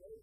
away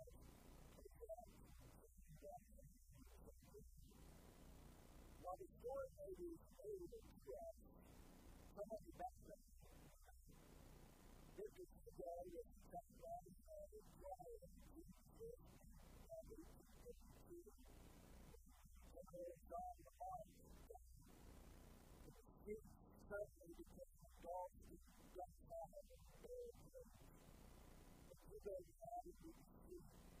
Now, before it may be stated that you some of the background this is the guy that and I believe the in the heart of his job. And he's just a and a person who can take And he's got his job, and he's got his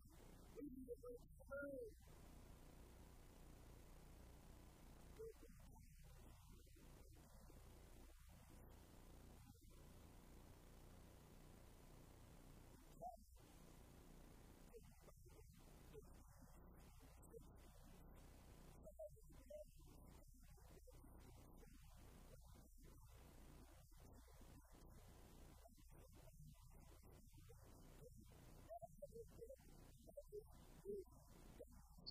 Jesus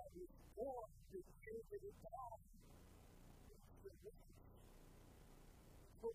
I was born to hear that it died, but it still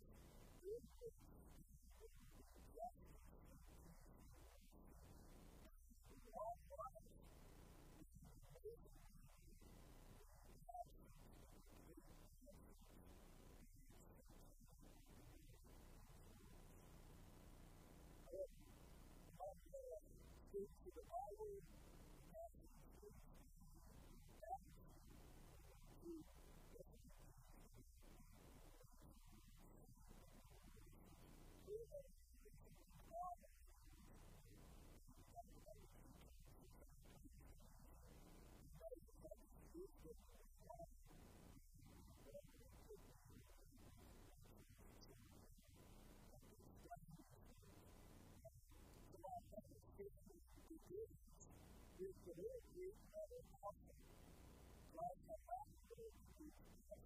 which the whole Greek letter, asa, plus a Latin word that means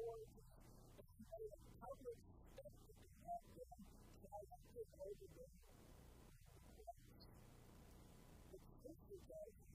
Thank you.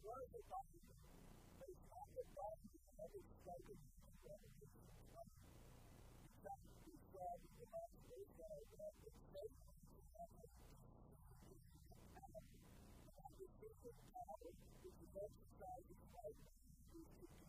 It was abandoned, but it's not abandoned how it's spoken of in Revelation 20. In fact, we that the last verse that I read that Satan actually deceived in that power, and that deceiving power which he exercises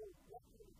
always looking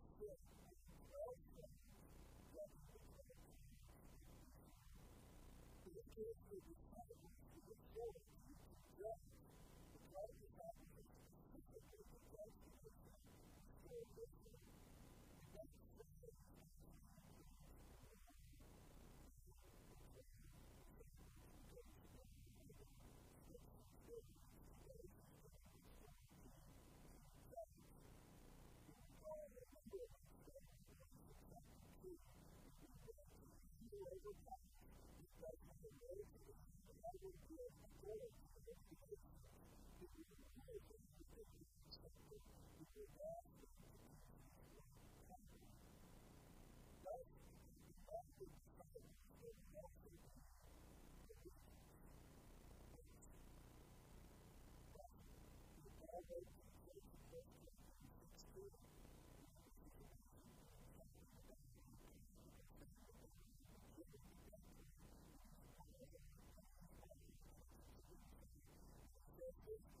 So then, with an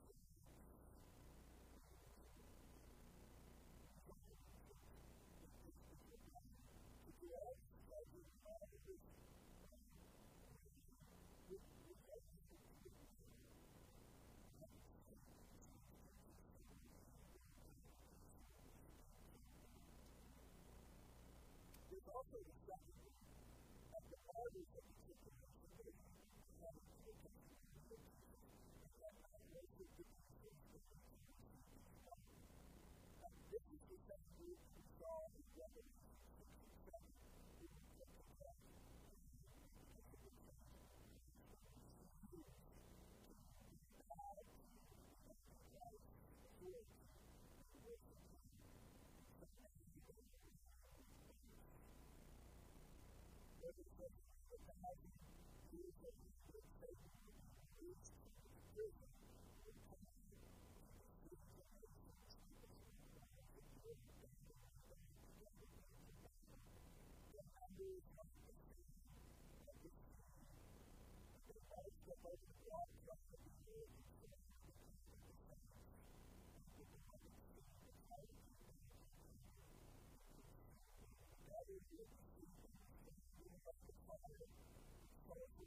also the second that the markers of the triplet that if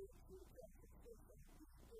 the two tells us they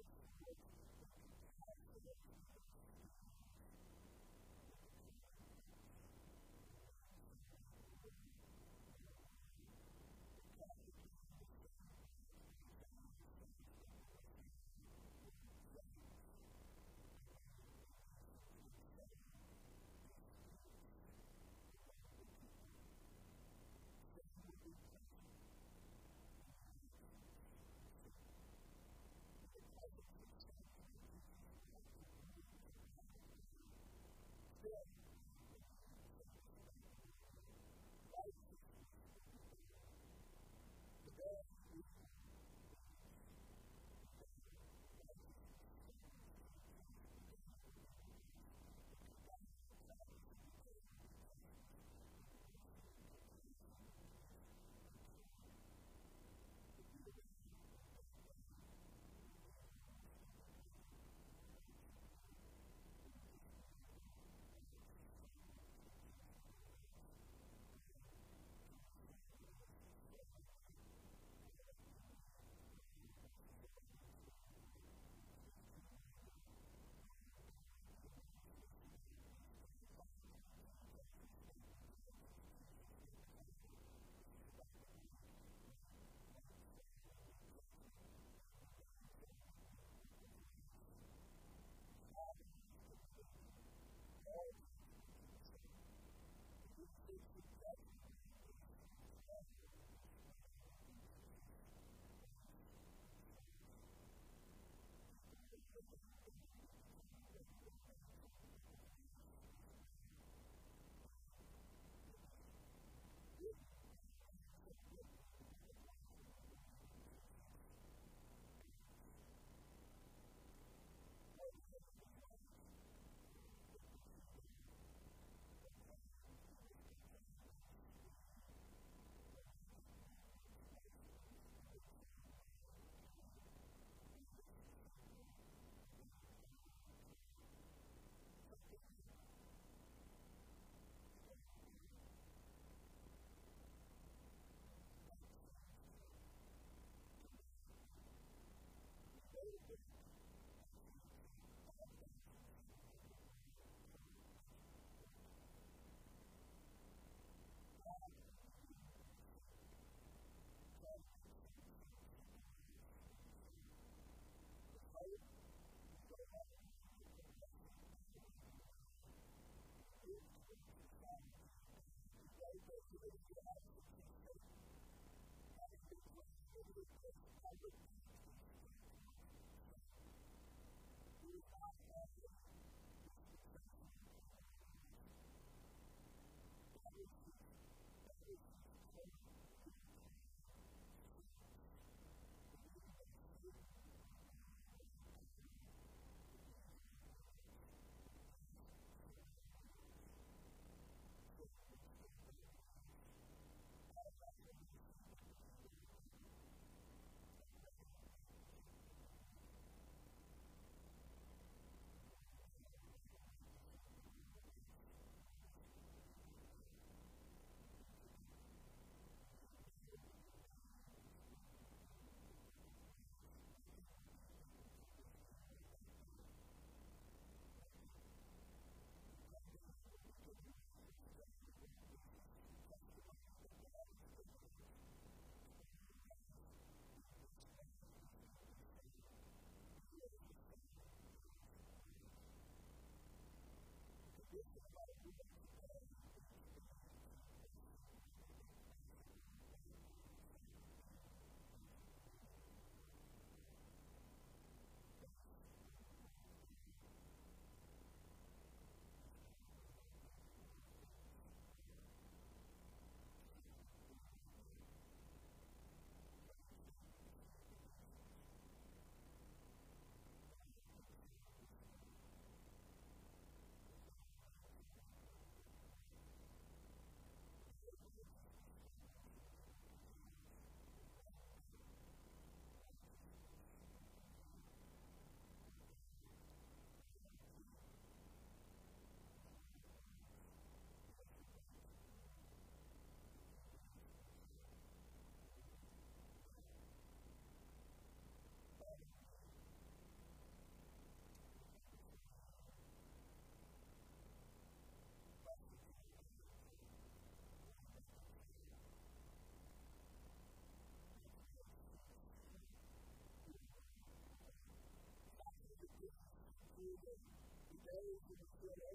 to the